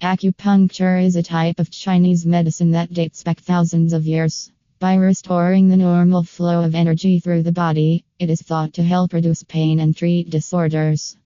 Acupuncture is a type of Chinese medicine that dates back thousands of years. By restoring the normal flow of energy through the body, it is thought to help reduce pain and treat disorders.